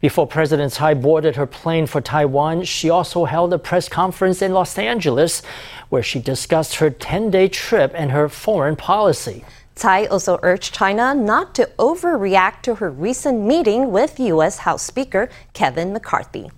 Before President Tsai boarded her plane for Taiwan, she also held a press conference in Los Angeles where she discussed her 10 day trip and her foreign policy. Tsai also urged China not to overreact to her recent meeting with U.S. House Speaker Kevin McCarthy.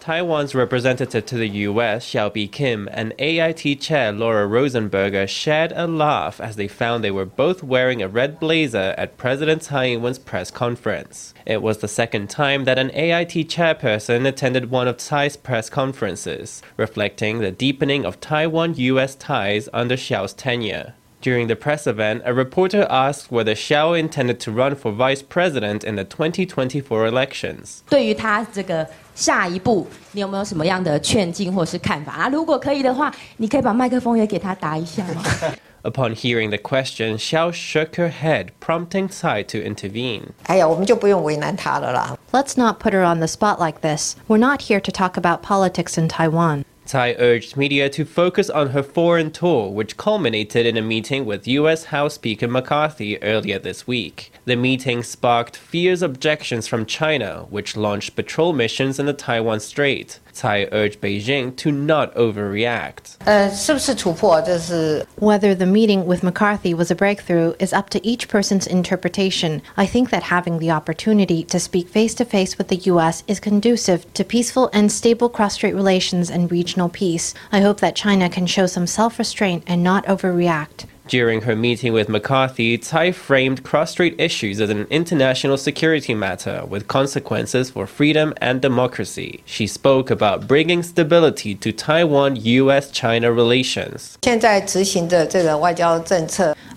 Taiwan's representative to the U.S., Hsiao Bi-khim, and AIT chair Laura Rosenberger shared a laugh as they found they were both wearing a red blazer at President Tsai Ing-wen's press conference. It was the second time that an AIT chairperson attended one of Tsai's press conferences, reflecting the deepening of Taiwan-U.S. ties under Hsiao's tenure. During the press event, a reporter asked whether Hsiao intended to run for vice president in the 2024 elections. Upon hearing the question, Hsiao shook her head, prompting Tsai to intervene. Let's not put her on the spot like this. We're not here to talk about politics in Taiwan. Tsai urged media to focus on her foreign tour, which culminated in a meeting with U.S. House Speaker McCarthy earlier this week. The meeting sparked fierce objections from China, which launched patrol missions in the Taiwan Strait. Tsai urged Beijing to not overreact. Uh, Whether the meeting with McCarthy was a breakthrough is up to each person's interpretation. I think that having the opportunity to speak face to face with the U.S. is conducive to peaceful and stable cross strait relations and regional peace. I hope that China can show some self restraint and not overreact. During her meeting with McCarthy, Tsai framed cross strait issues as an international security matter with consequences for freedom and democracy. She spoke about bringing stability to Taiwan US China relations.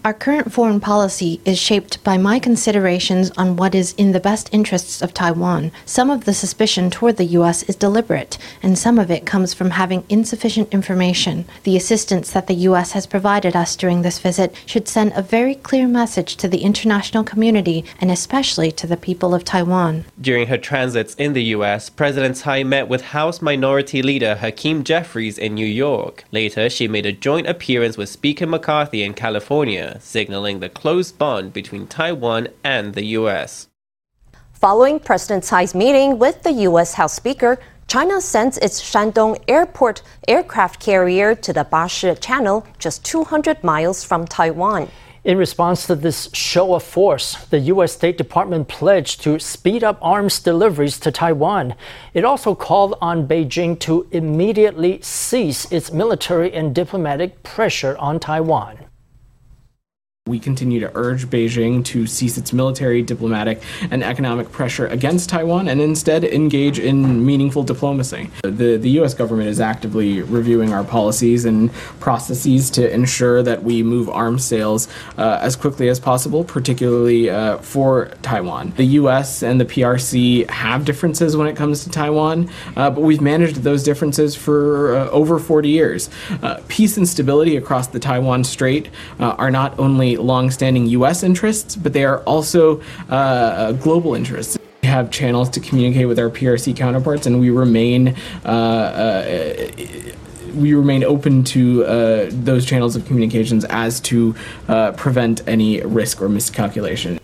Our current foreign policy is shaped by my considerations on what is in the best interests of Taiwan. Some of the suspicion toward the US is deliberate, and some of it comes from having insufficient information. The assistance that the US has provided us during this visit should send a very clear message to the international community and especially to the people of Taiwan. During her transits in the US, President Tsai met with House Minority Leader Hakeem Jeffries in New York. Later, she made a joint appearance with Speaker McCarthy in California, signaling the close bond between Taiwan and the US. Following President Tsai's meeting with the U.S. House Speaker, China sends its Shandong Airport aircraft carrier to the Bashi Channel, just 200 miles from Taiwan. In response to this show of force, the U.S. State Department pledged to speed up arms deliveries to Taiwan. It also called on Beijing to immediately cease its military and diplomatic pressure on Taiwan. We continue to urge Beijing to cease its military, diplomatic, and economic pressure against Taiwan and instead engage in meaningful diplomacy. The, the U.S. government is actively reviewing our policies and processes to ensure that we move arms sales uh, as quickly as possible, particularly uh, for Taiwan. The U.S. and the PRC have differences when it comes to Taiwan, uh, but we've managed those differences for uh, over 40 years. Uh, peace and stability across the Taiwan Strait uh, are not only long-standing U.S. interests, but they are also uh, global interests. We have channels to communicate with our PRC counterparts, and we remain. Uh, uh, we remain open to uh, those channels of communications as to uh, prevent any risk or miscalculation.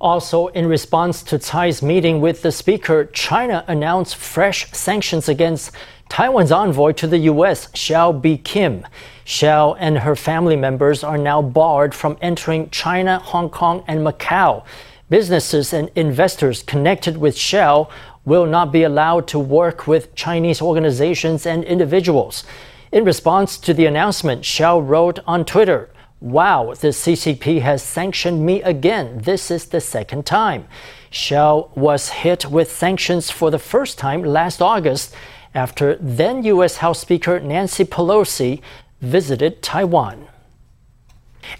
Also, in response to Tsai's meeting with the speaker, China announced fresh sanctions against Taiwan's envoy to the U.S., Hsiao Bi-khim. Hsiao and her family members are now barred from entering China, Hong Kong, and Macau. Businesses and investors connected with Hsiao will not be allowed to work with Chinese organizations and individuals. In response to the announcement, Hsiao wrote on Twitter, Wow, the CCP has sanctioned me again. This is the second time. Hsiao was hit with sanctions for the first time last August after then U.S. House Speaker Nancy Pelosi visited Taiwan.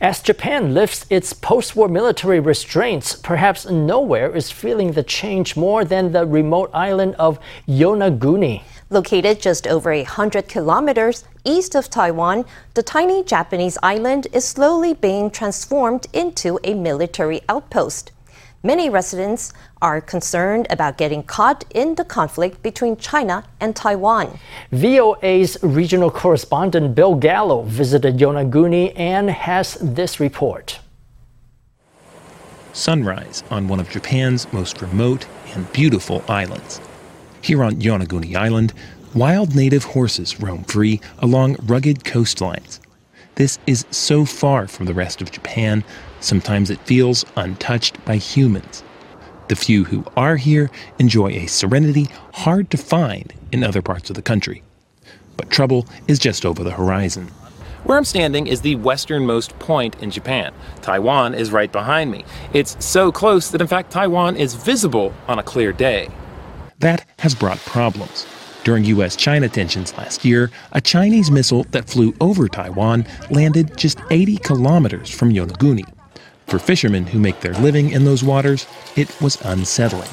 As Japan lifts its post war military restraints, perhaps nowhere is feeling the change more than the remote island of Yonaguni. Located just over a hundred kilometers east of Taiwan, the tiny Japanese island is slowly being transformed into a military outpost. Many residents are concerned about getting caught in the conflict between China and Taiwan. VOA's regional correspondent Bill Gallo visited Yonaguni and has this report. sunrise on one of Japan's most remote and beautiful islands. Here on Yonaguni Island, wild native horses roam free along rugged coastlines. This is so far from the rest of Japan, sometimes it feels untouched by humans. The few who are here enjoy a serenity hard to find in other parts of the country. But trouble is just over the horizon. Where I'm standing is the westernmost point in Japan. Taiwan is right behind me. It's so close that, in fact, Taiwan is visible on a clear day. That has brought problems. During U.S. China tensions last year, a Chinese missile that flew over Taiwan landed just 80 kilometers from Yonaguni. For fishermen who make their living in those waters, it was unsettling.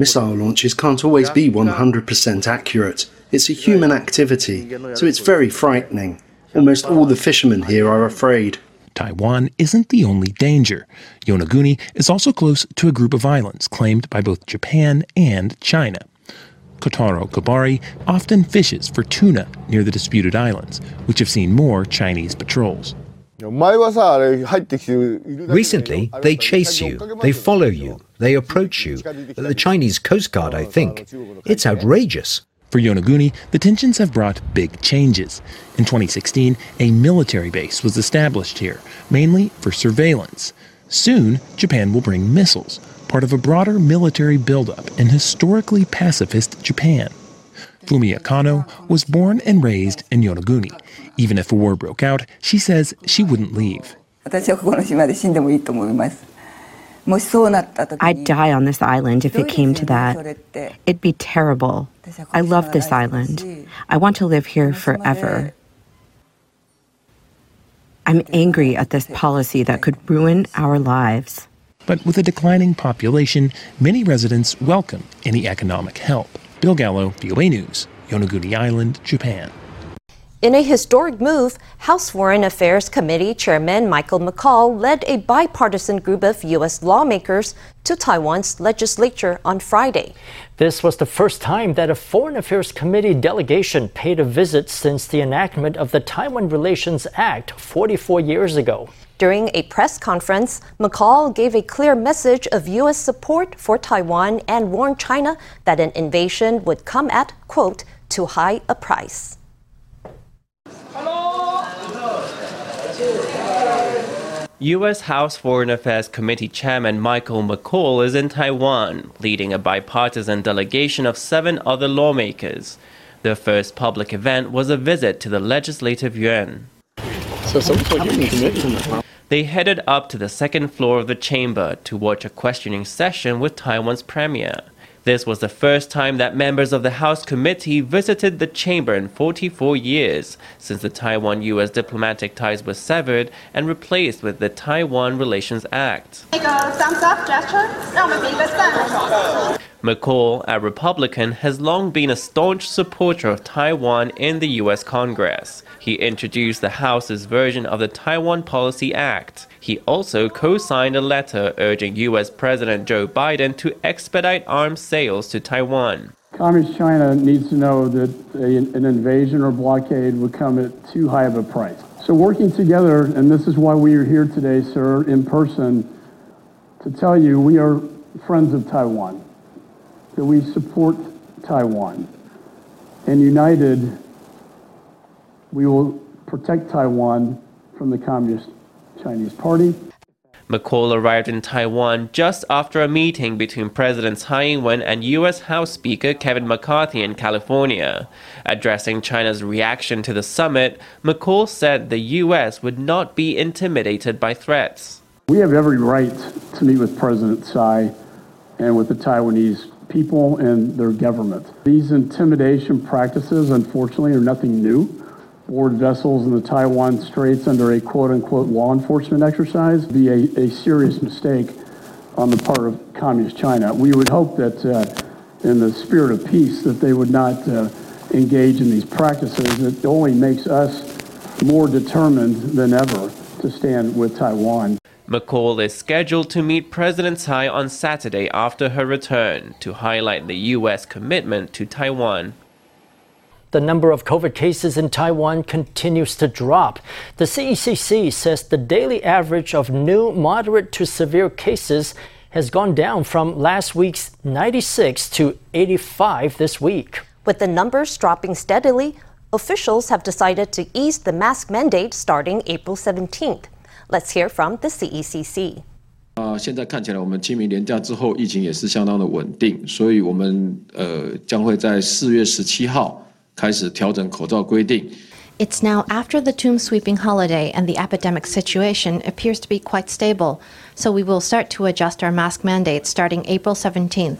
Missile launches can't always be 100% accurate. It's a human activity, so it's very frightening. Almost all the fishermen here are afraid. Taiwan isn't the only danger. Yonaguni is also close to a group of islands claimed by both Japan and China. Kotaro Kabari often fishes for tuna near the disputed islands, which have seen more Chinese patrols. Recently, they chase you, they follow you, they approach you. The Chinese Coast Guard, I think. It's outrageous. For Yonaguni, the tensions have brought big changes. In 2016, a military base was established here, mainly for surveillance. Soon, Japan will bring missiles, part of a broader military buildup in historically pacifist Japan. Fumiya Kano was born and raised in Yonaguni. Even if a war broke out, she says she wouldn't leave. I'd die on this island if it came to that. It'd be terrible. I love this island. I want to live here forever. I'm angry at this policy that could ruin our lives. But with a declining population, many residents welcome any economic help. Bill Gallo, VOA News, Yonaguni Island, Japan. In a historic move, House Foreign Affairs Committee Chairman Michael McCaul led a bipartisan group of U.S. lawmakers to Taiwan's legislature on Friday. This was the first time that a Foreign Affairs Committee delegation paid a visit since the enactment of the Taiwan Relations Act 44 years ago. During a press conference, McCaul gave a clear message of U.S. support for Taiwan and warned China that an invasion would come at, quote, too high a price. U.S. House Foreign Affairs Committee Chairman Michael McCaul is in Taiwan, leading a bipartisan delegation of seven other lawmakers. Their first public event was a visit to the Legislative Yuan. They headed up to the second floor of the chamber to watch a questioning session with Taiwan's premier. This was the first time that members of the House committee visited the chamber in 44 years, since the Taiwan US diplomatic ties were severed and replaced with the Taiwan Relations Act. McCaul, a Republican, has long been a staunch supporter of Taiwan in the US Congress. He introduced the House's version of the Taiwan Policy Act. He also co signed a letter urging US President Joe Biden to expedite arms sales to Taiwan. Communist China needs to know that a, an invasion or blockade would come at too high of a price. So, working together, and this is why we are here today, sir, in person, to tell you we are friends of Taiwan, that we support Taiwan, and united, we will protect Taiwan from the Communist Chinese Party. McCaul arrived in Taiwan just after a meeting between Presidents Tsai Ing-wen and U.S. House Speaker Kevin McCarthy in California. Addressing China's reaction to the summit, McCaul said the U.S. would not be intimidated by threats. We have every right to meet with President Tsai and with the Taiwanese people and their government. These intimidation practices, unfortunately, are nothing new board vessels in the Taiwan Straits under a quote unquote law enforcement exercise be a, a serious mistake on the part of Communist China. We would hope that uh, in the spirit of peace that they would not uh, engage in these practices. It only makes us more determined than ever to stand with Taiwan. McCaul is scheduled to meet President Tsai on Saturday after her return to highlight the U.S. commitment to Taiwan. The number of COVID cases in Taiwan continues to drop. The CECC says the daily average of new moderate to severe cases has gone down from last week's 96 to 85 this week. With the numbers dropping steadily, officials have decided to ease the mask mandate starting April 17th. Let's hear from the CECC. 啊，现在看起来我们清明连假之后，疫情也是相当的稳定，所以我们呃将会在四月十七号开始调整口罩规定。It's now after the tomb sweeping holiday and the epidemic situation appears to be quite stable, so we will start to adjust our mask mandates starting April 17th.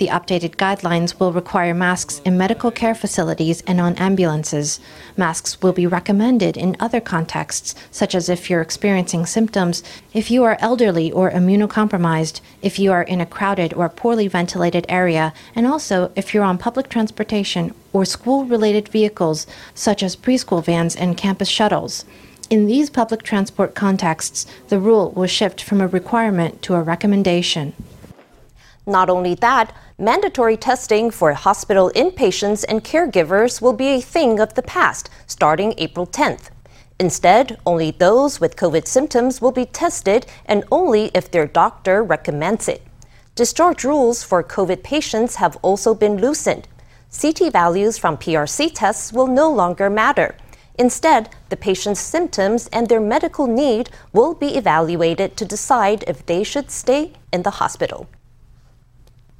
The updated guidelines will require masks in medical care facilities and on ambulances. Masks will be recommended in other contexts, such as if you're experiencing symptoms, if you are elderly or immunocompromised, if you are in a crowded or poorly ventilated area, and also if you're on public transportation or school related vehicles, such as preschool vans and campus shuttles. In these public transport contexts, the rule will shift from a requirement to a recommendation. Not only that, mandatory testing for hospital inpatients and caregivers will be a thing of the past starting April 10th. Instead, only those with COVID symptoms will be tested and only if their doctor recommends it. Discharge rules for COVID patients have also been loosened. CT values from PCR tests will no longer matter. Instead, the patient's symptoms and their medical need will be evaluated to decide if they should stay in the hospital.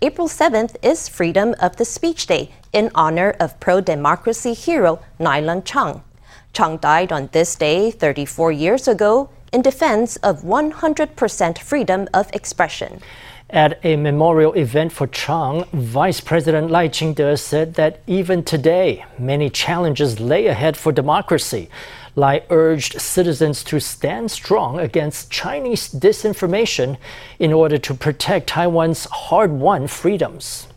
April 7th is Freedom of the Speech Day in honor of pro democracy hero Nylon Chang. Chang died on this day 34 years ago in defense of 100% freedom of expression. At a memorial event for Chang, Vice President Lai Ching-te said that even today, many challenges lay ahead for democracy. Lai urged citizens to stand strong against Chinese disinformation in order to protect Taiwan's hard won freedoms.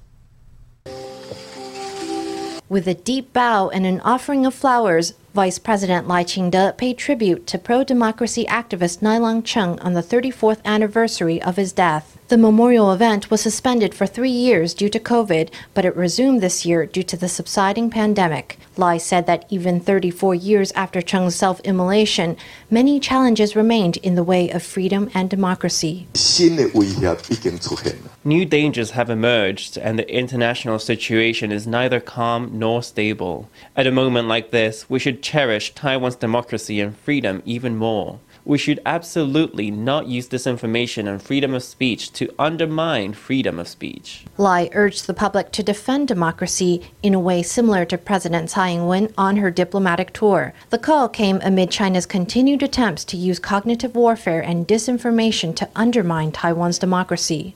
With a deep bow and an offering of flowers, Vice President Lai Ching-te paid tribute to pro-democracy activist Nylon Cheng on the 34th anniversary of his death. The memorial event was suspended for three years due to COVID, but it resumed this year due to the subsiding pandemic. Lai said that even 34 years after Cheng's self immolation, many challenges remained in the way of freedom and democracy. New dangers have emerged, and the international situation is neither calm nor stable. At a moment like this, we should cherish Taiwan's democracy and freedom even more we should absolutely not use disinformation and freedom of speech to undermine freedom of speech. Lai urged the public to defend democracy in a way similar to President Tsai Ing-wen on her diplomatic tour. The call came amid China's continued attempts to use cognitive warfare and disinformation to undermine Taiwan's democracy.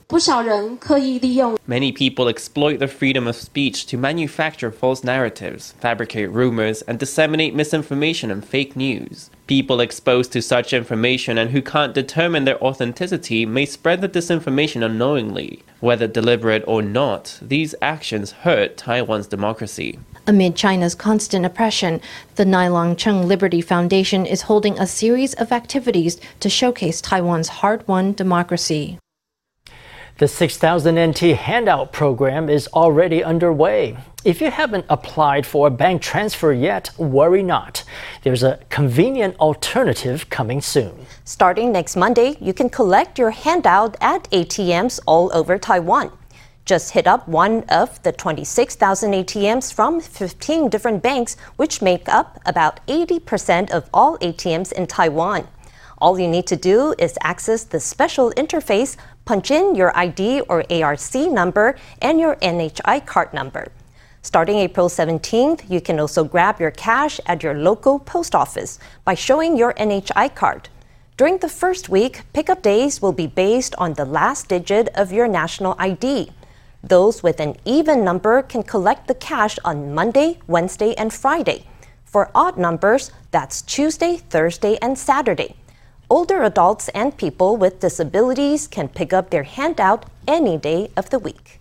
Many people exploit the freedom of speech to manufacture false narratives, fabricate rumors, and disseminate misinformation and fake news. People exposed to such information and who can't determine their authenticity may spread the disinformation unknowingly. Whether deliberate or not, these actions hurt Taiwan's democracy. Amid China's constant oppression, the Nylon Cheng Liberty Foundation is holding a series of activities to showcase Taiwan's hard won democracy. The 6000 NT handout program is already underway. If you haven't applied for a bank transfer yet, worry not. There's a convenient alternative coming soon. Starting next Monday, you can collect your handout at ATMs all over Taiwan. Just hit up one of the 26,000 ATMs from 15 different banks, which make up about 80% of all ATMs in Taiwan. All you need to do is access the special interface, punch in your ID or ARC number, and your NHI card number. Starting April 17th, you can also grab your cash at your local post office by showing your NHI card. During the first week, pickup days will be based on the last digit of your national ID. Those with an even number can collect the cash on Monday, Wednesday, and Friday. For odd numbers, that's Tuesday, Thursday, and Saturday. Older adults and people with disabilities can pick up their handout any day of the week.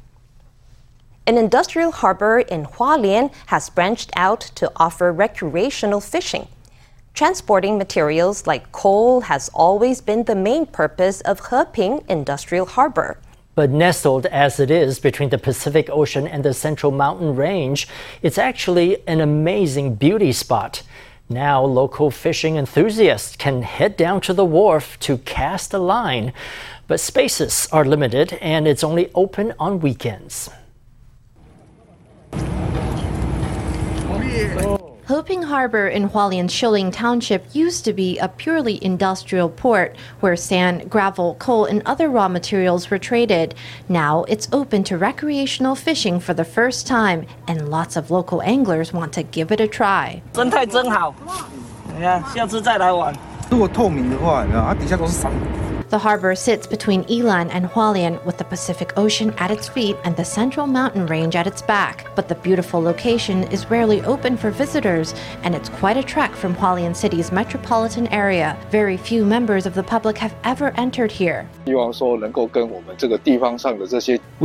An industrial harbor in Hualien has branched out to offer recreational fishing. Transporting materials like coal has always been the main purpose of Heping Industrial Harbor. But nestled as it is between the Pacific Ocean and the Central Mountain Range, it's actually an amazing beauty spot. Now, local fishing enthusiasts can head down to the wharf to cast a line, but spaces are limited and it's only open on weekends. Heping Harbor in hualien Xiulin Township used to be a purely industrial port where sand, gravel, coal, and other raw materials were traded. Now it's open to recreational fishing for the first time, and lots of local anglers want to give it a try. 生态真好，你看，下次再来玩。如果透明的话，你知道它底下都是沙。The harbor sits between Yilan and Hualien with the Pacific Ocean at its feet and the Central Mountain Range at its back. But the beautiful location is rarely open for visitors, and it's quite a trek from Hualien City's metropolitan area. Very few members of the public have ever entered here. We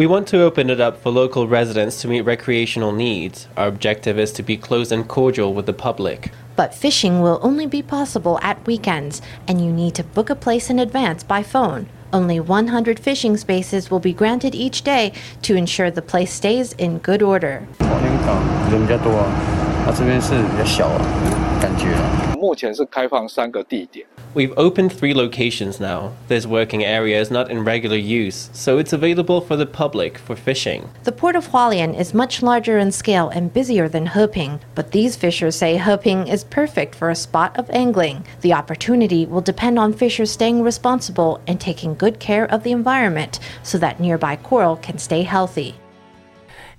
want to open it up for local residents to meet recreational needs. Our objective is to be close and cordial with the public. But fishing will only be possible at weekends, and you need to book a place in advance by phone. Only 100 fishing spaces will be granted each day to ensure the place stays in good order. 目前是开放三个地点。 We've opened three locations now. This working area is not in regular use, so it's available for the public for fishing. The port of Hualien is much larger in scale and busier than Heping, but these fishers say Heping is perfect for a spot of angling. The opportunity will depend on fishers staying responsible and taking good care of the environment so that nearby coral can stay healthy.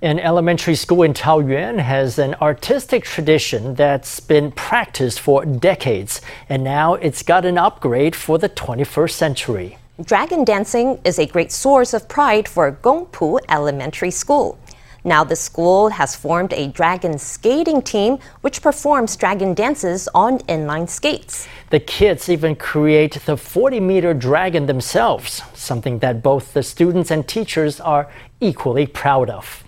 An elementary school in Taoyuan has an artistic tradition that's been practiced for decades, and now it's got an upgrade for the 21st century. Dragon dancing is a great source of pride for Gongpu Elementary School. Now, the school has formed a dragon skating team which performs dragon dances on inline skates. The kids even create the 40 meter dragon themselves, something that both the students and teachers are equally proud of.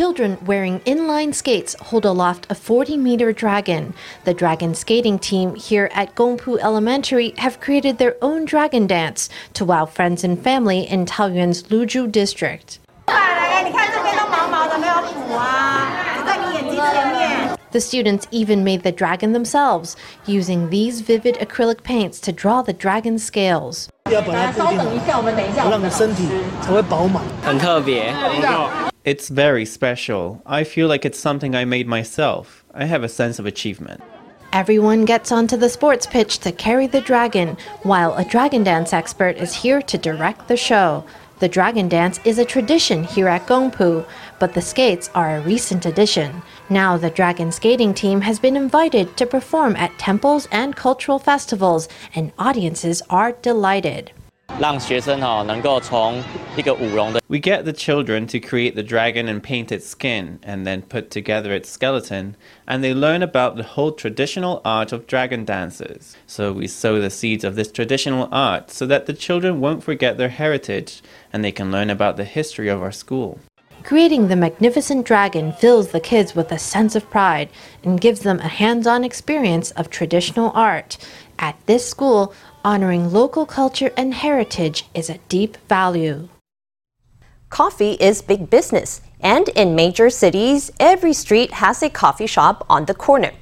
Children wearing inline skates hold aloft a 40 meter dragon. The dragon skating team here at Gongpu Elementary have created their own dragon dance to wow friends and family in Taoyuan's Luzhu district. The students even made the dragon themselves, using these vivid acrylic paints to draw the dragon's scales. It's very special. I feel like it's something I made myself. I have a sense of achievement. Everyone gets onto the sports pitch to carry the dragon, while a dragon dance expert is here to direct the show. The dragon dance is a tradition here at Gongpu, but the skates are a recent addition. Now, the dragon skating team has been invited to perform at temples and cultural festivals, and audiences are delighted. We get the children to create the dragon and paint its skin and then put together its skeleton, and they learn about the whole traditional art of dragon dances. So we sow the seeds of this traditional art so that the children won't forget their heritage and they can learn about the history of our school. Creating the magnificent dragon fills the kids with a sense of pride and gives them a hands on experience of traditional art. At this school, honoring local culture and heritage is a deep value. Coffee is big business, and in major cities, every street has a coffee shop on the corner.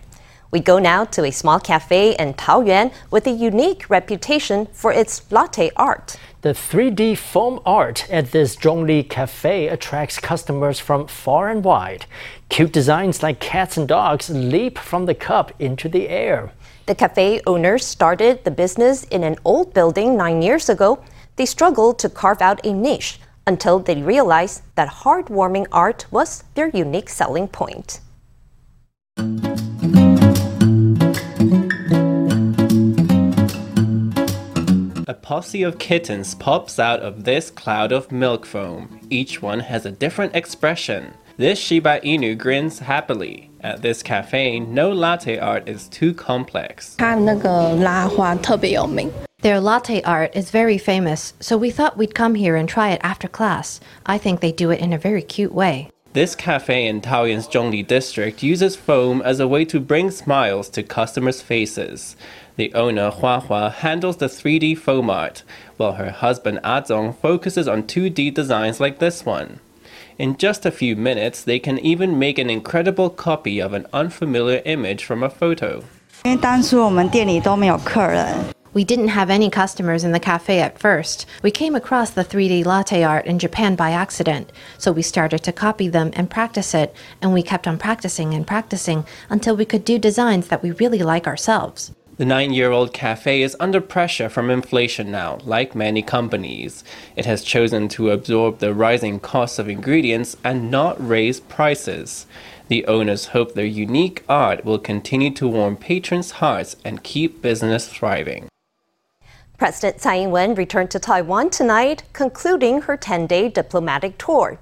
We go now to a small cafe in Taoyuan with a unique reputation for its latte art. The 3D foam art at this Zhongli cafe attracts customers from far and wide. Cute designs like cats and dogs leap from the cup into the air. The cafe owners started the business in an old building nine years ago. They struggled to carve out a niche until they realized that heartwarming art was their unique selling point. A posse of kittens pops out of this cloud of milk foam. Each one has a different expression. This Shiba Inu grins happily. At this cafe, no latte art is too complex. Their latte art is very famous, so we thought we'd come here and try it after class. I think they do it in a very cute way. This cafe in Taoyuan's Zhongli district uses foam as a way to bring smiles to customers' faces. The owner, Hua Hua, handles the 3D foam art, while her husband, ah Azong, focuses on 2D designs like this one. In just a few minutes, they can even make an incredible copy of an unfamiliar image from a photo. We didn't have any customers in the cafe at first. We came across the 3D latte art in Japan by accident, so we started to copy them and practice it, and we kept on practicing and practicing until we could do designs that we really like ourselves. The nine year old cafe is under pressure from inflation now, like many companies. It has chosen to absorb the rising costs of ingredients and not raise prices. The owners hope their unique art will continue to warm patrons' hearts and keep business thriving. President Tsai Ing-wen returned to Taiwan tonight, concluding her 10-day diplomatic tour.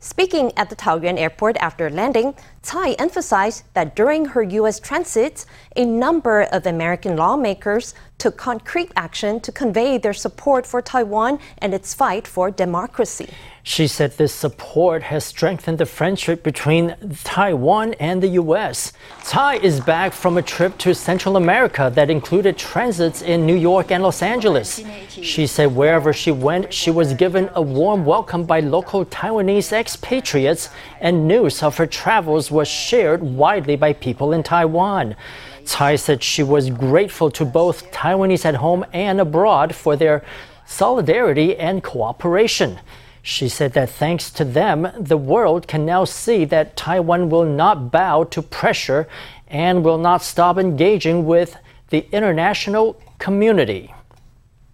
Speaking at the Taoyuan airport after landing, Tsai emphasized that during her U.S. transits, a number of American lawmakers took concrete action to convey their support for Taiwan and its fight for democracy. She said this support has strengthened the friendship between Taiwan and the U.S. Tsai is back from a trip to Central America that included transits in New York and Los Angeles. She said wherever she went, she was given a warm welcome by local Taiwanese expatriates, and news of her travels was shared widely by people in Taiwan. Tsai said she was grateful to both Taiwanese at home and abroad for their solidarity and cooperation. She said that thanks to them, the world can now see that Taiwan will not bow to pressure and will not stop engaging with the international community.